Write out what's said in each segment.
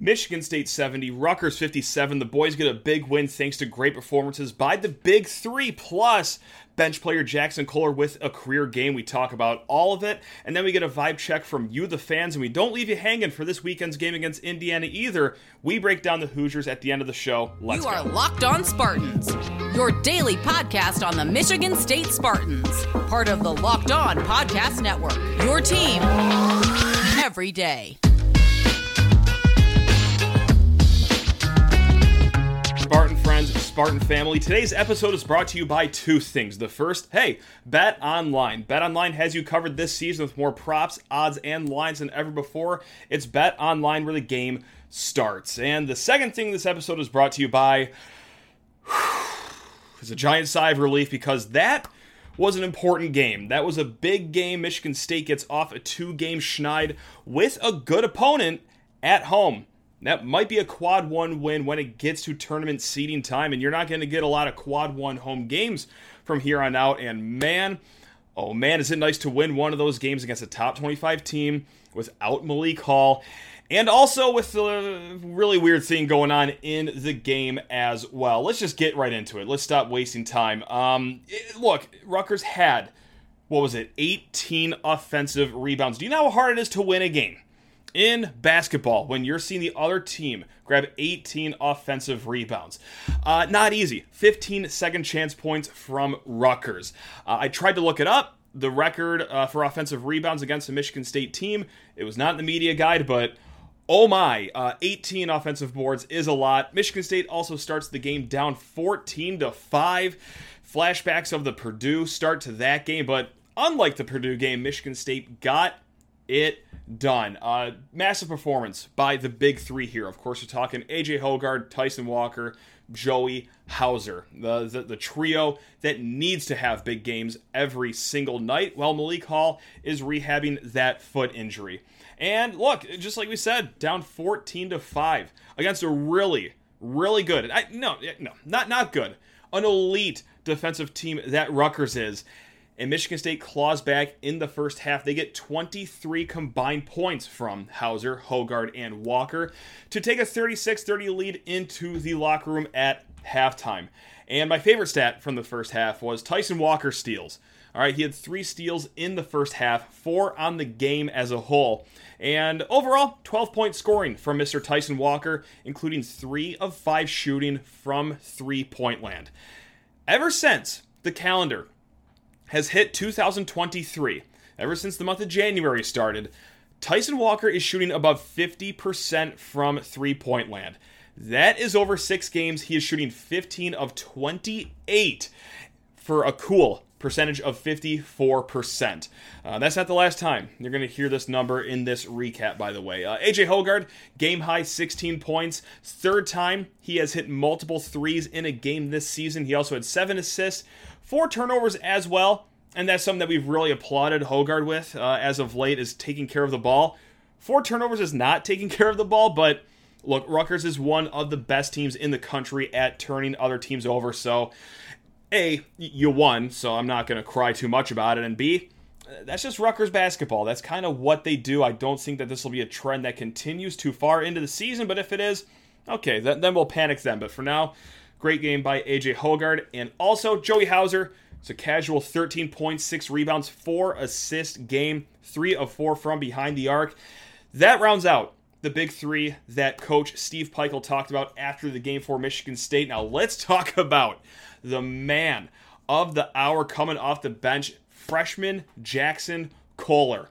Michigan State 70, Rutgers 57. The boys get a big win thanks to great performances by the Big Three, plus bench player Jaxon Kohler with a career game. We talk about all of it, and then we get a vibe check from you, the fans, and we don't leave you hanging for this weekend's game against Indiana either. We break down the Hoosiers at the end of the show. Let's you go. are Locked On Spartans, your daily podcast on the Michigan State Spartans, part of the Locked On Podcast Network. Your team every day. Spartan family. Today's episode is brought to you by two things. The first, hey, Bet Online. Bet Online has you covered this season with more props, odds, and lines than ever before. It's Bet Online where the game starts. And the second thing this episode is brought to you by is a giant sigh of relief because that was an important game. That was a big game. Michigan State gets off a two game schneid with a good opponent at home. That might be a quad one win when it gets to tournament seeding time, and you're not going to get a lot of quad one home games from here on out. And man, oh man, is it nice to win one of those games against a top 25 team without Malik Hall. And also with the really weird thing going on in the game as well. Let's just get right into it. Let's stop wasting time. Um, it, look, Rutgers had, what was it, 18 offensive rebounds. Do you know how hard it is to win a game? In basketball when you're seeing the other team grab 18 offensive rebounds. Uh, not easy. 15 second chance points from Rutgers. Uh, I tried to look it up. The record uh, for offensive rebounds against the Michigan State team, it was not in the media guide, but oh my, uh, 18 offensive boards is a lot. Michigan State also starts the game down 14 to 5. Flashbacks of the Purdue start to that game, but unlike the Purdue game, Michigan State got it done. Uh, massive performance by the big three here. Of course, we're talking AJ Hoggard, Tyson Walker, Joey Hauser, the, the, the trio that needs to have big games every single night. Well, Malik Hall is rehabbing that foot injury. And look, just like we said, down 14 to 5 against a really, really good. I, no, no, not not good. An elite defensive team that Rutgers is and Michigan State claws back in the first half. They get 23 combined points from Hauser, Hoggard, and Walker to take a 36 30 lead into the locker room at halftime. And my favorite stat from the first half was Tyson Walker steals. All right, he had three steals in the first half, four on the game as a whole. And overall, 12 point scoring from Mr. Tyson Walker, including three of five shooting from three point land. Ever since the calendar has hit 2023, ever since the month of January started, Tyson Walker is shooting above 50% from three point land. That is over six games. He is shooting 15 of 28 for a cool percentage of 54%. Uh, that's not the last time you're going to hear this number in this recap, by the way. Uh, AJ Hoggard, game high 16 points. Third time he has hit multiple threes in a game this season. He also had seven assists, four turnovers as well. And that's something that we've really applauded Hoggard with uh, as of late is taking care of the ball. Four turnovers is not taking care of the ball, but look, Rutgers is one of the best teams in the country at turning other teams over. So a, you won, so I'm not going to cry too much about it. And B, that's just Rutgers basketball. That's kind of what they do. I don't think that this will be a trend that continues too far into the season, but if it is, okay, then, then we'll panic then. But for now, great game by AJ Hoggard. And also, Joey Hauser. It's a casual 13 points, 6 rebounds, 4 assist game, 3 of 4 from behind the arc. That rounds out the big three that coach Steve Pikiell talked about after the game for Michigan State. Now, let's talk about the man of the hour coming off the bench, freshman Jaxon Kohler.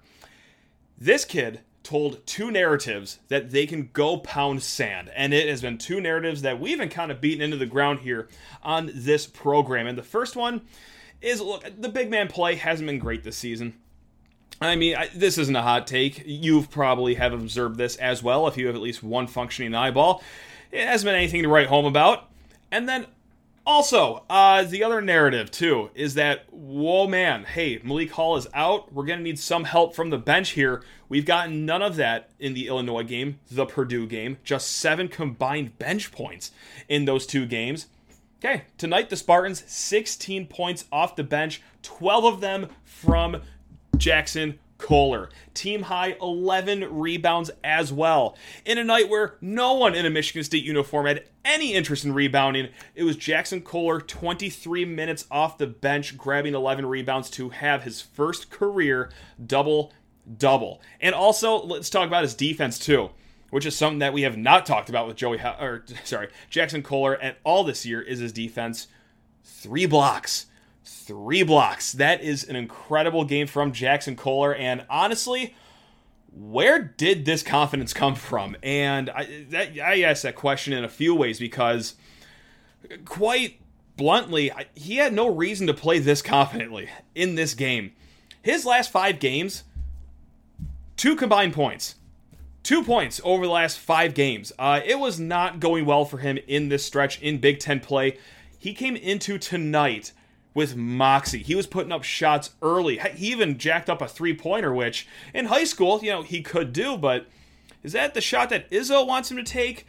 This kid told two narratives that they can go pound sand. And it has been two narratives that we've been kind of beaten into the ground here on this program. And the first one is look, the big man play hasn't been great this season. I mean, I, this isn't a hot take. You've probably have observed this as well if you have at least one functioning eyeball. It hasn't been anything to write home about. And then also, uh, the other narrative too is that, whoa, man, hey, Malik Hall is out. We're to need some help from the bench here. We've gotten none of that in the Illinois game, the Purdue game. Just seven combined bench points in those two games. Okay, tonight the Spartans, 16 points off the bench, 12 of them from Jaxon Kohler. Team high 11 rebounds as well. In a night where no one in a Michigan State uniform had any interest in rebounding, it was Jaxon Kohler, 23 minutes off the bench, grabbing 11 rebounds to have his first career double double. And also, let's talk about his defense too, which is something that we have not talked about with Joey, or sorry, Jaxon Kohler at all this year. Is his defense three blocks? Three blocks. That is an incredible game from Jaxon Kohler. And honestly, where did this confidence come from? And I, that, I asked that question in a few ways because, quite bluntly, he had no reason to play this confidently in this game. His last five games, two combined points. Two points over the last five games. Uh, it was not going well for him in this stretch in Big Ten play. He came into tonight with moxie. He was putting up shots early. He even jacked up a three pointer, which in high school, you know, he could do, but is that the shot that Izzo wants him to take?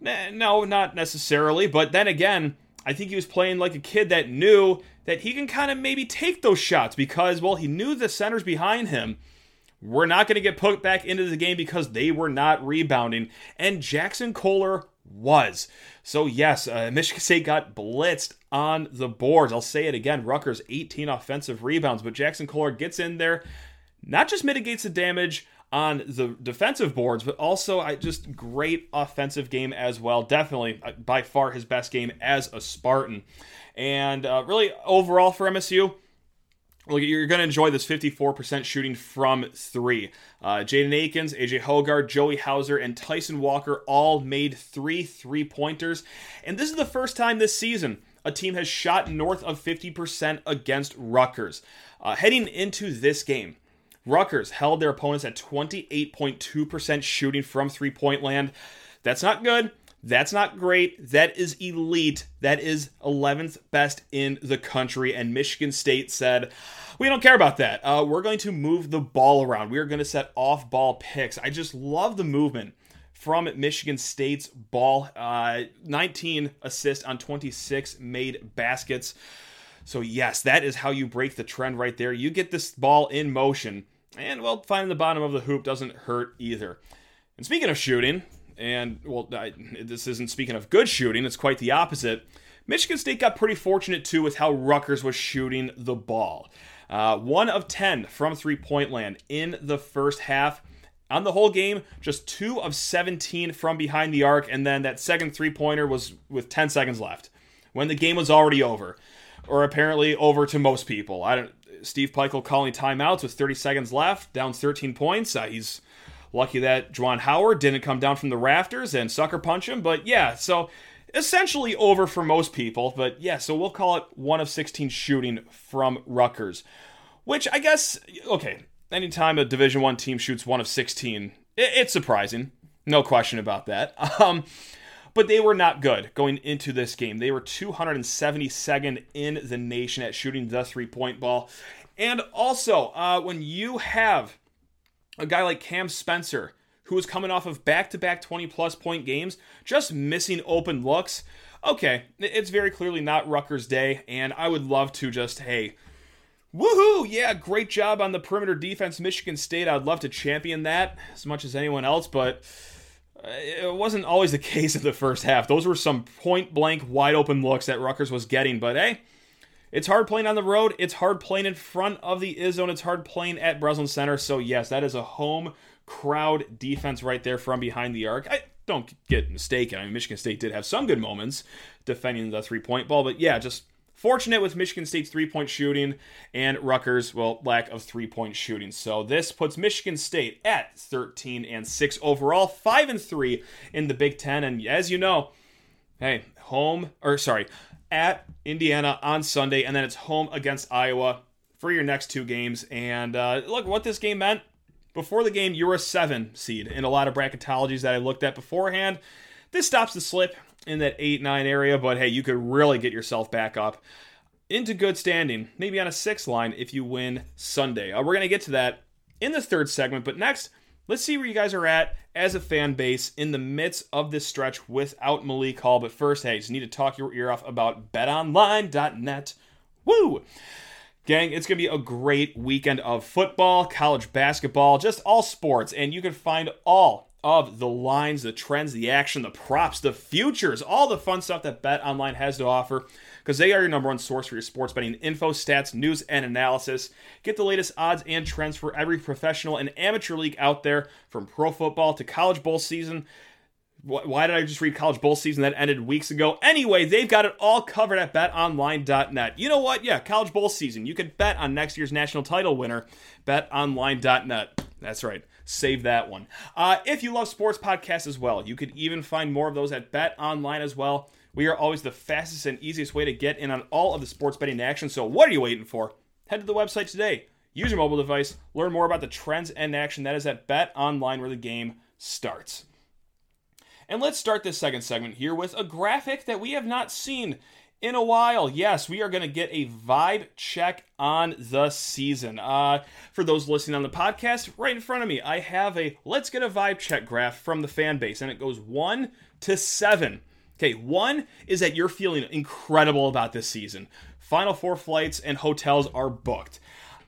No, not necessarily. But then again, I think he was playing like a kid that knew that he can kind of maybe take those shots because, well, he knew the centers behind him we're not going to get put back into the game because they were not rebounding. And Jaxon Kohler was. So, yes, uh, Michigan State got blitzed on the boards. I'll say it again Rutgers 18 offensive rebounds, but Jaxon Kohler gets in there, not just mitigates the damage on the defensive boards, but also I just great offensive game as well. Definitely uh, by far his best game as a Spartan. And uh, really overall for MSU, Look, you're going to enjoy this 54% shooting from three. Uh, Jaden Akins, AJ Hoggard, Joey Hauser, and Tyson Walker all made three three pointers. And this is the first time this season a team has shot north of 50% against Rutgers. Uh, heading into this game, Rutgers held their opponents at 28.2% shooting from three point land. That's not good. That's not great. That is elite. That is 11th best in the country. And Michigan State said, we don't care about that. Uh, we're going to move the ball around. We are going to set off ball picks. I just love the movement from Michigan State's ball. Uh, 19 assists on 26 made baskets. So, yes, that is how you break the trend right there. You get this ball in motion, and, well, finding the bottom of the hoop doesn't hurt either. And speaking of shooting, and well, I, this isn't speaking of good shooting, it's quite the opposite. Michigan State got pretty fortunate too with how Rutgers was shooting the ball. Uh, one of 10 from three point land in the first half. On the whole game, just two of 17 from behind the arc, and then that second three pointer was with 10 seconds left when the game was already over, or apparently over to most people. I don't. Steve Pikiell calling timeouts with 30 seconds left, down 13 points. Uh, he's Lucky that Juwan Howard didn't come down from the rafters and sucker punch him. But yeah, so essentially over for most people. But yeah, so we'll call it one of 16 shooting from Rutgers. Which I guess, okay, anytime a Division One team shoots one of 16, it's surprising. No question about that. Um, but they were not good going into this game. They were 272nd in the nation at shooting the three point ball. And also, uh, when you have a guy like Cam Spencer, who was coming off of back to back 20 plus point games, just missing open looks. Okay, it's very clearly not Rutgers' day, and I would love to just, hey, woohoo, yeah, great job on the perimeter defense, Michigan State. I'd love to champion that as much as anyone else, but uh, it wasn't always the case in the first half. Those were some point blank, wide open looks that Rutgers was getting, but hey, it's hard playing on the road. It's hard playing in front of the Izzone. It's hard playing at Breslin Center. So, yes, that is a home crowd defense right there from behind the arc. I don't get mistaken. I mean, Michigan State did have some good moments defending the three point ball, but yeah, just fortunate with Michigan State's three point shooting and Rutgers, well, lack of three point shooting. So this puts Michigan State at 13 and 6 overall, 5 and 3 in the Big Ten. And as you know, hey, home, or sorry, at Indiana on Sunday, and then it's home against Iowa for your next two games. And uh, look, what this game meant before the game, you were a seven seed in a lot of bracketologies that I looked at beforehand. This stops the slip in that 8 9 area, but hey, you could really get yourself back up into good standing, maybe on a six line if you win Sunday. Uh, we're to get to that in the third segment, but next, let's see where you guys are at as a fan base in the midst of this stretch without Malik Hall. But first, hey, just need to talk your ear off about betonline.net. Woo! Gang, it's going to be a great weekend of football, college basketball, just all sports. And you can find all of the lines, the trends, the action, the props, the futures, all the fun stuff that Bet Online has to offer because they are your number one source for your sports betting info, stats, news, and analysis. Get the latest odds and trends for every professional and amateur league out there, from pro football to college bowl season. Why did I just read college bowl season that ended weeks ago? Anyway, they've got it all covered at betonline.net. You know what? Yeah, college bowl season. You can bet on next year's national title winner. Betonline.net. That's right. Save that one. Uh, if you love sports podcasts as well, you could even find more of those at BetOnline as well. We are always the fastest and easiest way to get in on all of the sports betting action. So what are you waiting for? Head to the website today. Use your mobile device. Learn more about the trends and action that is at Bet Online, where the game starts. And let's start this second segment here with a graphic that we have not seen in a while. Yes, we are going to get a vibe check on the season. Uh, for those listening on the podcast, right in front of me, I have a let's get a vibe check graph from the fan base, and it goes one to seven. Okay, one is that you're feeling incredible about this season. Final four flights and hotels are booked.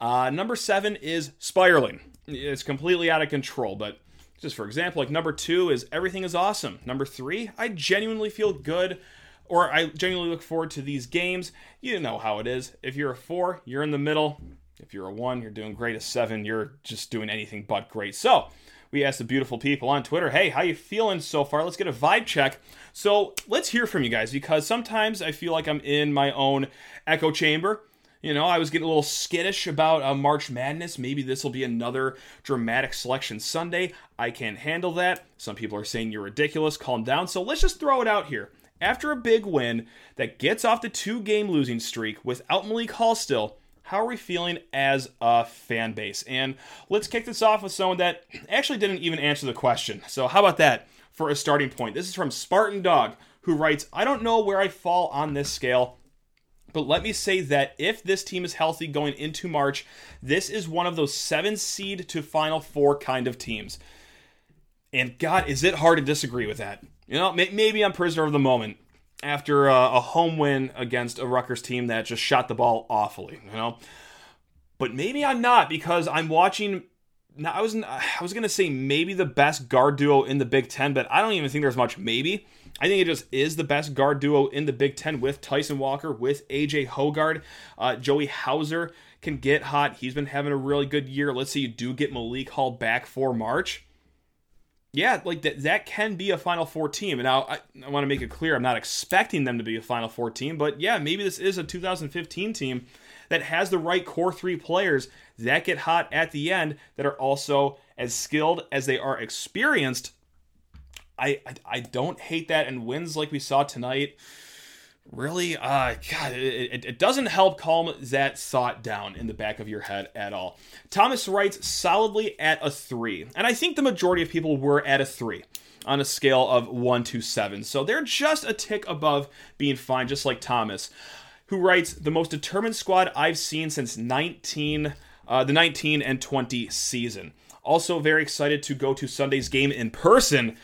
Uh, number seven is spiraling. It's completely out of control, but just for example, like number two is everything is awesome. Number three, I genuinely feel good or I genuinely look forward to these games. You know how it is. If you're a four, you're in the middle. If you're a one, you're doing great. A seven, you're just doing anything but great. So we asked the beautiful people on Twitter, hey, how you feeling so far? Let's get a vibe check. So let's hear from you guys because sometimes I feel like I'm in my own echo chamber. You know, I was getting a little skittish about uh, March Madness. Maybe this will be another dramatic selection Sunday. I can't handle that. Some people are saying you're ridiculous. Calm down. So let's just throw it out here. After a big win that gets off the two game losing streak without Malik Hall still, how are we feeling as a fan base? And let's kick this off with someone that actually didn't even answer the question. So, how about that for a starting point? This is from Spartan Dog, who writes I don't know where I fall on this scale. But let me say that if this team is healthy going into March, this is one of those seven seed to final four kind of teams. And God, is it hard to disagree with that? You know, maybe I'm prisoner of the moment after a, a home win against a Rutgers team that just shot the ball awfully, you know? But maybe I'm not because I'm watching now I was I was gonna say maybe the best guard duo in the Big Ten, but I don't even think there's much maybe. I think it just is the best guard duo in the Big Ten with Tyson Walker, with AJ Hoggard, Uh, Joey Hauser can get hot. He's been having a really good year. Let's say you do get Malik Hall back for March. Yeah, like that, that can be a Final Four team. And now I, I want to make it clear I'm not expecting them to be a Final Four team, but yeah, maybe this is a 2015 team that has the right core three players that get hot at the end that are also as skilled as they are experienced I, I, I don't hate that, and wins like we saw tonight really? Uh god it, it, doesn't help calm that thought down in the back of your head at all. Thomas writes solidly at a three and i think the majority of people were at a three on a scale of one to seven. So they're just a tick above being fine just like thomas who writes the most determined squad i've seen since 19 uh, the 19 and 20 season. Also very excited to go to sunday's game in person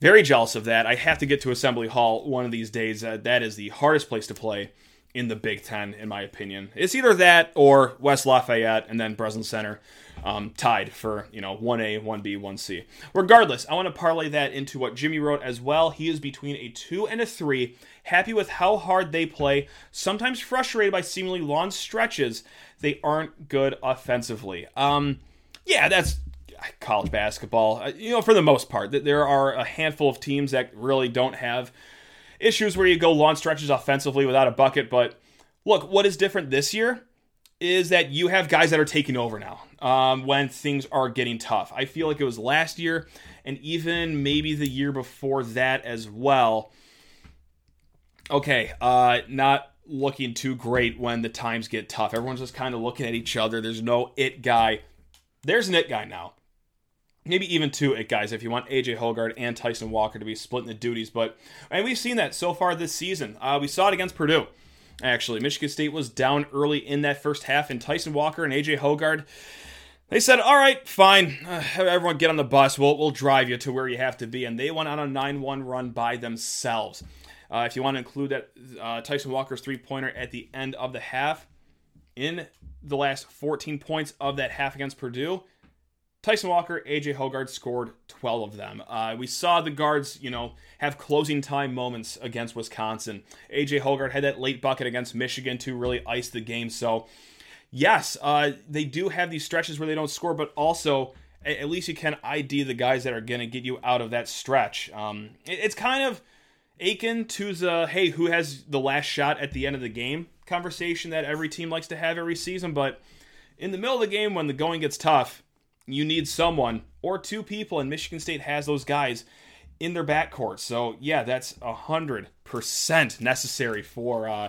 very jealous of that. I have to get to Assembly Hall one of these days. Uh, that is the hardest place to play in the Big Ten, in my opinion. It's either that or West Lafayette and then Breslin Center um, tied for, you know, 1A, 1B, 1C. Regardless, I want to parlay that into what Jimmy wrote as well. He is between a 2 and a 3, happy with how hard they play, sometimes frustrated by seemingly long stretches. They aren't good offensively. Um, yeah, that's college basketball. Uh, you know, for the most part, there are a handful of teams that really don't have issues where you go long stretches offensively without a bucket. But look, what is different this year is that you have guys that are taking over now um, when things are getting tough. I feel like it was last year and even maybe the year before that as well. Okay, uh, not looking too great when the times get tough. Everyone's just kind of looking at each other. There's no it guy. There's an it guy now maybe even two it guys if you want AJ Hoggard and Tyson Walker to be splitting the duties. But and we've seen that so far this season. Uh, we saw it against Purdue. Actually, Michigan State was down early in that first half, and Tyson Walker and AJ Hoggard. They said, "All right, fine. Uh, everyone get on the bus. We'll we'll drive you to where you have to be." And they went on a 9-1 run by themselves. Uh, if you want to include that uh, Tyson Walker's three pointer at the end of the half, in the last 14 points of that half against Purdue, Tyson Walker, AJ Hoggard scored 12 of them. Uh, we saw the guards, you know, have closing time moments against Wisconsin. AJ Hoggard had that late bucket against Michigan to really ice the game. So, yes, uh, they do have these stretches where they don't score, but also at least you can ID the guys that are going to get you out of that stretch. Um, it's kind of akin to the hey, who has the last shot at the end of the game conversation that every team likes to have every season. But in the middle of the game, when the going gets tough, you need someone or two people, and Michigan State has those guys in their backcourt. So yeah, that's hundred percent necessary for uh,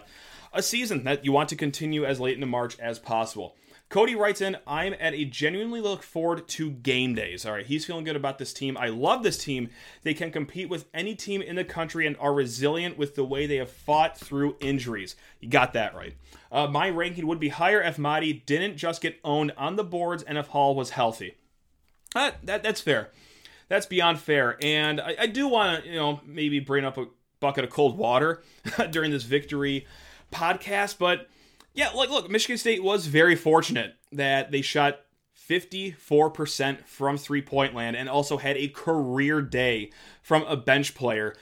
a season that you want to continue as late into March as possible. Cody writes in, I'm at a genuinely look forward to game days. All right, he's feeling good about this team. I love this team. They can compete with any team in the country and are resilient with the way they have fought through injuries. You got that right. Uh, my ranking would be higher if Mady didn't just get owned on the boards and if Hall was healthy. Uh, that that's fair. That's beyond fair. And I, I do want to, you know, maybe bring up a bucket of cold water during this victory podcast, but yeah, like look, Michigan State was very fortunate that they shot 54% from three point land and also had a career day from a bench player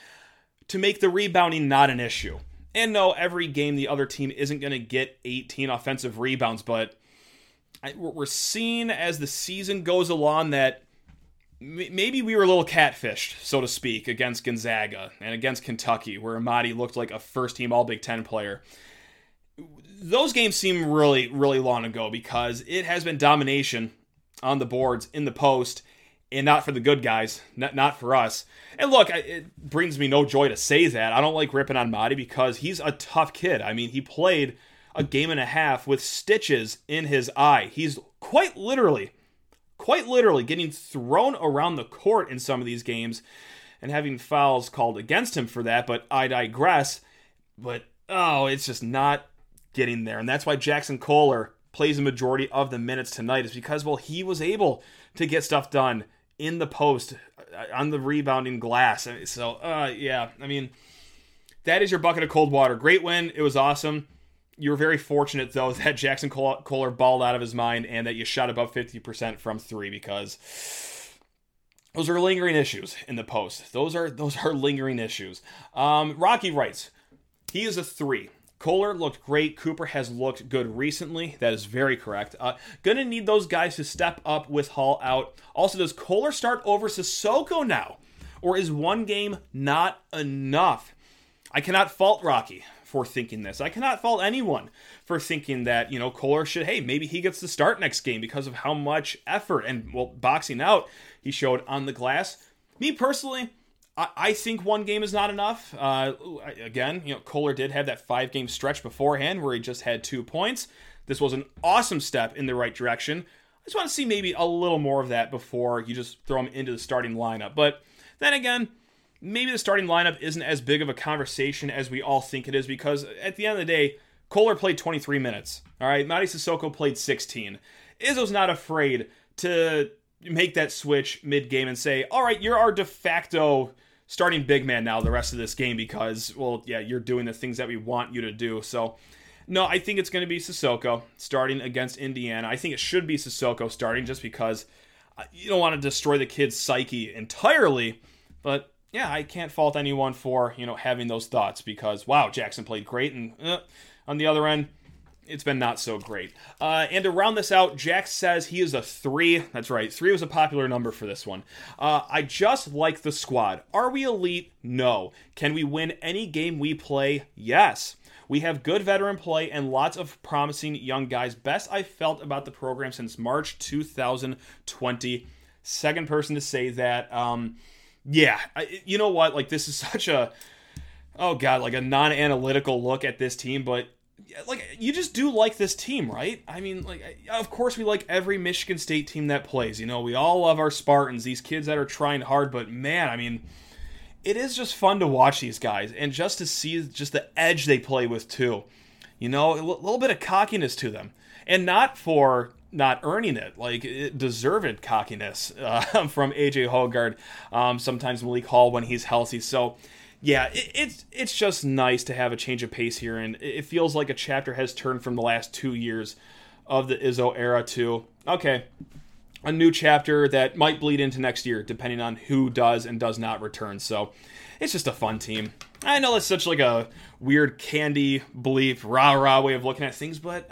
to make the rebounding not an issue. And no, every game the other team isn't going to get 18 offensive rebounds, but we're seeing as the season goes along that maybe we were a little catfished, so to speak, against Gonzaga and against Kentucky, where Amadi looked like a first team All Big Ten player those games seem really, really long ago because it has been domination on the boards in the post and not for the good guys, not, not for us. And look, it brings me no joy to say that. I don't like ripping on Mady because he's a tough kid. I mean, he played a game and a half with stitches in his eye. He's quite literally, quite literally getting thrown around the court in some of these games and having fouls called against him for that, but I digress. But oh, it's just not getting there. And that's why Jaxon Kohler plays a majority of the minutes tonight, is because, well, he was able to get stuff done in the post uh, on the rebounding glass. So, uh, yeah, I mean, that is your bucket of cold water. Great win. It was awesome. You were very fortunate, though, that Jaxon Kohler balled out of his mind and that you shot above 50% from three because those are lingering issues in the post. Those are those are lingering issues. Um, Rocky writes, he is a three. Kohler looked great. Cooper has looked good recently. That is very correct. Uh, gonna need those guys to step up with Hall out. Also, does Kohler start over Sissoko now? Or is one game not enough? I cannot fault Rocky for thinking this. I cannot fault anyone for thinking that, you know, Kohler should, hey, maybe he gets to start next game because of how much effort and, well, boxing out he showed on the glass. Me personally, I, think one game is not enough. Uh, again, you know, Kohler did have that five game stretch beforehand where he just had two points. This was an awesome step in the right direction. I just want to see maybe a little more of that before you just throw him into the starting lineup. But then again, maybe the starting lineup isn't as big of a conversation as we all think it is because at the end of the day, Kohler played 23 minutes. All right, Mady Sissoko played 16. Izzo's not afraid to make that switch mid game and say, all right, you're our de facto starting big man now the rest of this game because, well, yeah, you're doing the things that we want you to do. So, no, I think it's going to be Sissoko starting against Indiana. I think it should be Sissoko starting just because uh, you don't want to destroy the kid's psyche entirely. But yeah, I can't fault anyone for you know having those thoughts because wow, Jaxon played great, and uh, on the other end, it's been not so great. Uh, and to round this out, Jack says he is a three. That's right, three was a popular number for this one. Uh, I just like the squad. Are we elite? No. Can we win any game we play? Yes. We have good veteran play and lots of promising young guys. Best I felt about the program since March 2020. Second person to say that. Um, yeah, I, you know what? Like, this is such a oh god like a non-analytical look at this team but like you just do like this team, right? I mean, like of course we like every Michigan State team that plays. You know, we all love our Spartans, these kids that are trying hard, but man, I mean, it is just fun to watch these guys and just to see just the edge they play with too. You know, a little bit of cockiness to them. And not for not earning it, like it deserved cockiness uh, from AJ Hoggard, um, sometimes Malik Hall when he's healthy. So, yeah, it, it's it's just nice to have a change of pace here, and it feels like a chapter has turned from the last two years of the Izzo era to okay, a new chapter that might bleed into next year, depending on who does and does not return. So it's just a fun team. I know that's such like a weird candy belief, rah rah way of looking at things, but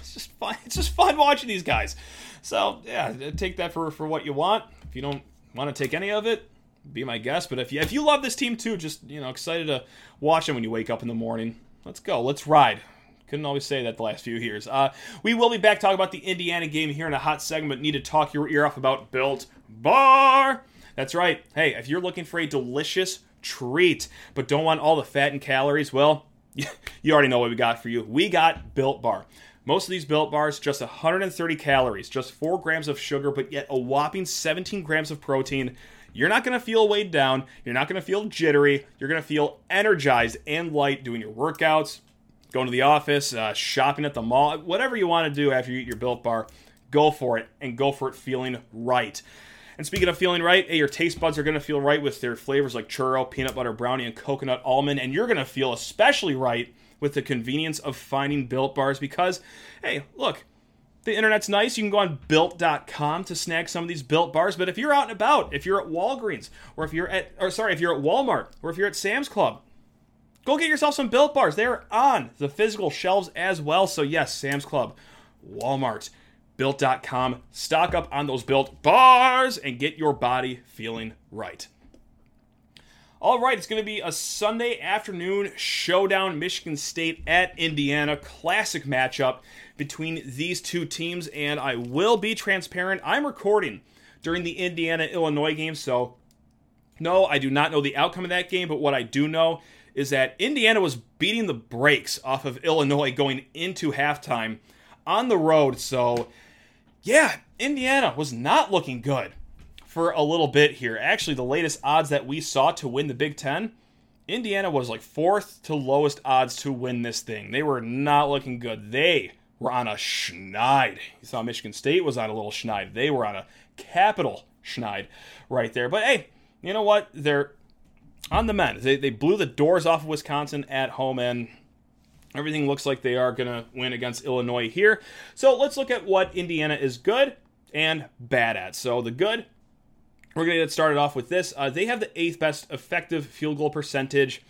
it's just fun. It's just fun watching these guys. So yeah, take that for for what you want. If you don't want to take any of it, be my guest. But if you if you love this team too, just you know excited to watch them when you wake up in the morning. Let's go. Let's ride. Couldn't always say that the last few years. Uh, we will be back talking about the Indiana game here in a hot segment. Need to talk your ear off about Built Bar. That's right. Hey, if you're looking for a delicious treat but don't want all the fat and calories, well, you already know what we got for you. We got Built Bar. Most of these built bars, just 130 calories, just 4 grams of sugar, but yet a whopping 17 grams of protein. You're not going to feel weighed down. You're not going to feel jittery. You're going to feel energized and light doing your workouts, going to the office, uh, shopping at the mall, whatever you want to do after you eat your built bar. Go for it and go for it feeling right. And speaking of feeling right, hey, your taste buds are going to feel right with their flavors like churro, peanut butter brownie, and coconut almond. And you're going to feel especially right with the convenience of finding built bars because, hey, look, the internet's nice. You can go on built.com to snag some of these built bars. But if you're out and about, if you're at Walgreens, or if you're at, or sorry, if you're at Walmart, or if you're at Sam's Club, go get yourself some built bars. They're on the physical shelves as well. So, yes, Sam's Club, Walmart, built.com, stock up on those built bars and get your body feeling right. All right, it's going to be a Sunday afternoon showdown. Michigan State at Indiana. Classic matchup between these two teams. And I will be transparent. I'm recording during the Indiana Illinois game. So, no, I do not know the outcome of that game. But what I do know is that Indiana was beating the brakes off of Illinois going into halftime on the road. So, yeah, Indiana was not looking good for a little bit here. Actually, the latest odds that we saw to win the Big Ten, Indiana was like fourth to lowest odds to win this thing. They were not looking good. They were on a schneid. You saw Michigan State was on a little schneid. They were on a capital schneid right there. But hey, you know what? They're on the men. They, they blew the doors off of Wisconsin at home, and everything looks like they are going to win against Illinois here. So let's look at what Indiana is good and bad at. So the good, we're going to get started off with this. Uh, they have the eighth best effective field goal percentage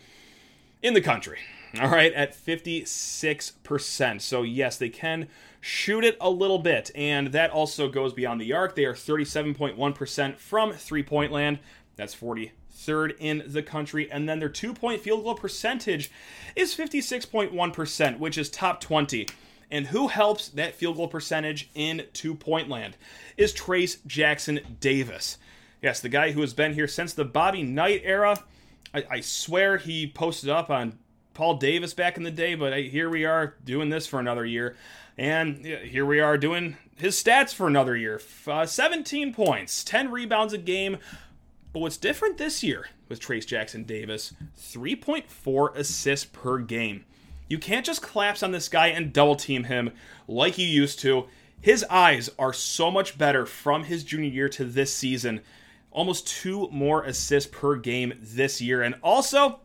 in the country. All right, at 56%. So, yes, they can shoot it a little bit. And that also goes beyond the arc. They are 37.1% from three point land. That's 43rd in the country. And then their two point field goal percentage is 56.1%, which is top 20. And who helps that field goal percentage in two point land is Trayce Jackson Davis. Yes, the guy who has been here since the Bobby Knight era. I, I swear he posted up on Paul Davis back in the day, but here we are doing this for another year. And here we are doing his stats for another year uh, 17 points, 10 rebounds a game. But what's different this year with Trayce Jackson Davis 3.4 assists per game. You can't just collapse on this guy and double team him like you used to. His eyes are so much better from his junior year to this season almost two more assists per game this year. And also,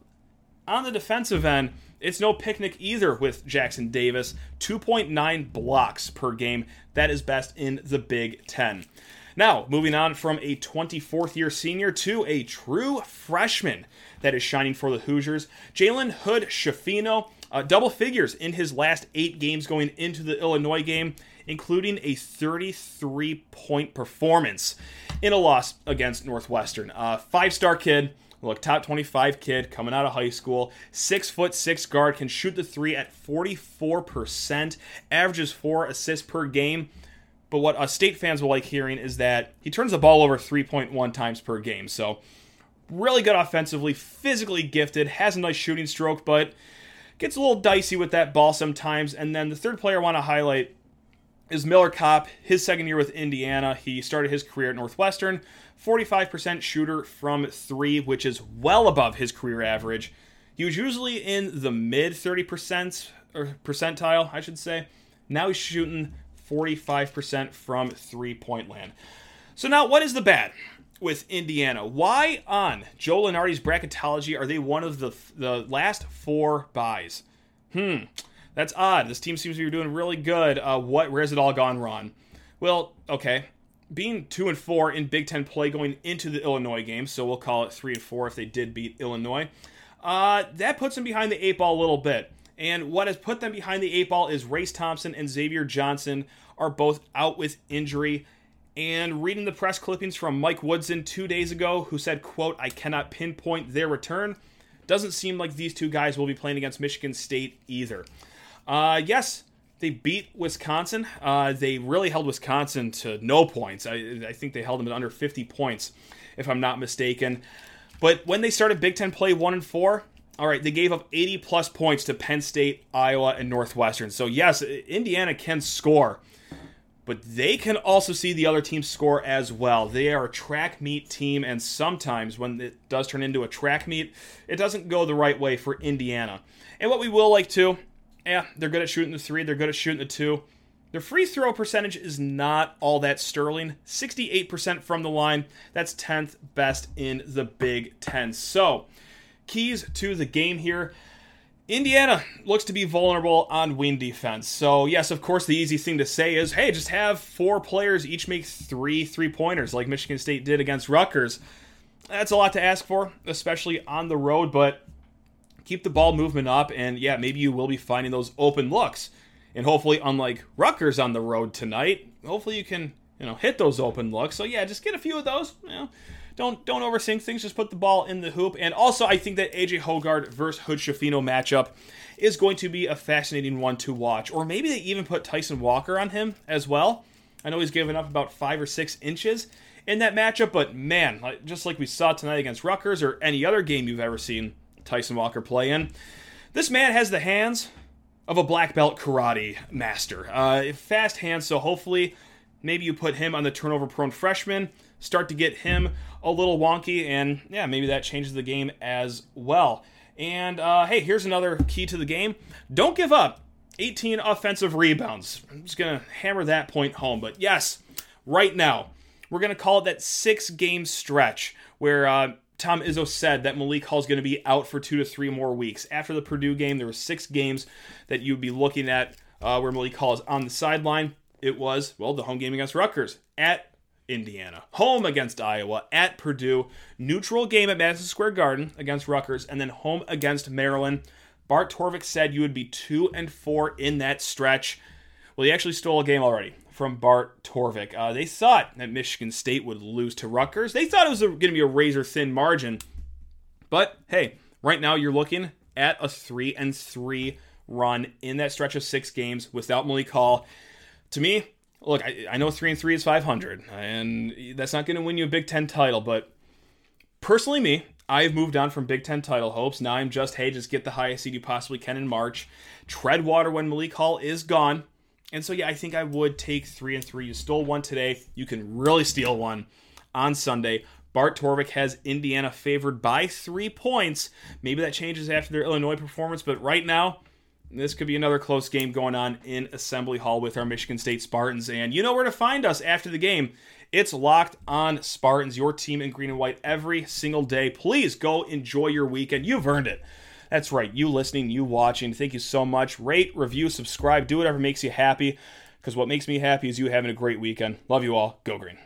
on the defensive end, it's no picnic either with Jackson Davis. 2.9 blocks per game. That is best in the Big Ten. Now, moving on from a 24th year senior to a true freshman that is shining for the Hoosiers, Jalen Hood Schifino, uh, double figures in his last eight games going into the Illinois game, including a 33 point performance in a loss against Northwestern. Uh, Five star kid, look, top 25 kid coming out of high school, six foot six guard, can shoot the three at 44%, averages four assists per game. But what uh, state fans will like hearing is that he turns the ball over 3.1 times per game. So, really good offensively, physically gifted, has a nice shooting stroke, but gets a little dicey with that ball sometimes. And then the third player I want to highlight is Miller Kopp, his second year with Indiana. He started his career at Northwestern, 45% shooter from three, which is well above his career average. He was usually in the mid 30% or percentile, I should say. Now he's shooting 45% from three point land. So now what is the bad? with Indiana. Why on Joe Lunardi's bracketology are they one of the the last four buys? Hmm, that's odd. This team seems to be doing really good. Uh, what? Where's it all gone wrong? Well, okay, being two and four in Big Ten play going into the Illinois game, so we'll call it three and four if they did beat Illinois. Uh, that puts them behind the eight ball a little bit. And what has put them behind the eight ball is Race Thompson and Xavier Johnson are both out with injury. And reading the press clippings from Mike Woodson two days ago, who said, quote, I cannot pinpoint their return, doesn't seem like these two guys will be playing against Michigan State either. Uh, yes, they beat Wisconsin. Uh, they really held Wisconsin to no points. I, I think they held them at under 50 points, if I'm not mistaken. But when they started Big Ten play one and four, all right, they gave up 80 plus points to Penn State, Iowa, and Northwestern. So, yes, Indiana can score, but they can also see the other teams score as well. They are a track meet team, and sometimes when it does turn into a track meet, it doesn't go the right way for Indiana. And what we will like to, yeah, they're good at shooting the three, they're good at shooting the two. Their free throw percentage is not all that sterling 68% from the line. That's 10th best in the Big Ten. So, keys to the game here. Indiana looks to be vulnerable on wing defense. So, yes, of course, the easy thing to say is hey, just have four players each make three three pointers like Michigan State did against Rutgers. That's a lot to ask for, especially on the road, but keep the ball movement up, and yeah, maybe you will be finding those open looks. And hopefully, unlike Rutgers on the road tonight, hopefully you can you know hit those open looks. So yeah, just get a few of those. You know, don't don't overthink things. Just put the ball in the hoop. And also, I think that AJ Hoggard versus Hood Schifino matchup is going to be a fascinating one to watch. Or maybe they even put Tyson Walker on him as well. I know he's given up about five or six inches in that matchup, but man, just like we saw tonight against Rutgers or any other game you've ever seen Tyson Walker play in, this man has the hands of a black belt karate master. Uh, fast hands, so hopefully maybe you put him on the turnover prone freshman start to get him a little wonky, and yeah, maybe that changes the game as well. And uh, hey, here's another key to the game don't give up 18 offensive rebounds. I'm just going to hammer that point home. But yes, right now, we're going to call it that six game stretch where uh, Tom Izzo said that Malik Hall is going to be out for two to three more weeks. After the Purdue game, there were six games that you'd be looking at uh, where Malik Hall is on the sideline. It was, well, the home game against Rutgers at Indiana, home against Iowa, at Purdue, neutral game at Madison Square Garden against Rutgers, and then home against Maryland. Bart Torvik said you would be two and four in that stretch. Well, he actually stole a game already from Bart Torvik. Uh, they thought that Michigan State would lose to Rutgers. They thought it was going to be a razor thin margin. But hey, right now you're looking at a three and three run in that stretch of six games without Malik Hall. To me, look, I, I know three and three is 500, and that's not going to win you a Big Ten title. But personally, me, I've moved on from Big Ten title hopes. Now I'm just, hey, just get the highest seed you possibly can in March. Tread water when Malik Hall is gone. And so, yeah, I think I would take three and three. You stole one today. You can really steal one on Sunday. Bart Torvik has Indiana favored by three points. Maybe that changes after their Illinois performance, but right now, this could be another close game going on in Assembly Hall with our Michigan State Spartans. And you know where to find us after the game. It's locked on Spartans, your team in green and white every single day. Please go enjoy your weekend. You've earned it. That's right. You listening, you watching. Thank you so much. Rate, review, subscribe, do whatever makes you happy. Because what makes me happy is you having a great weekend. Love you all. Go green.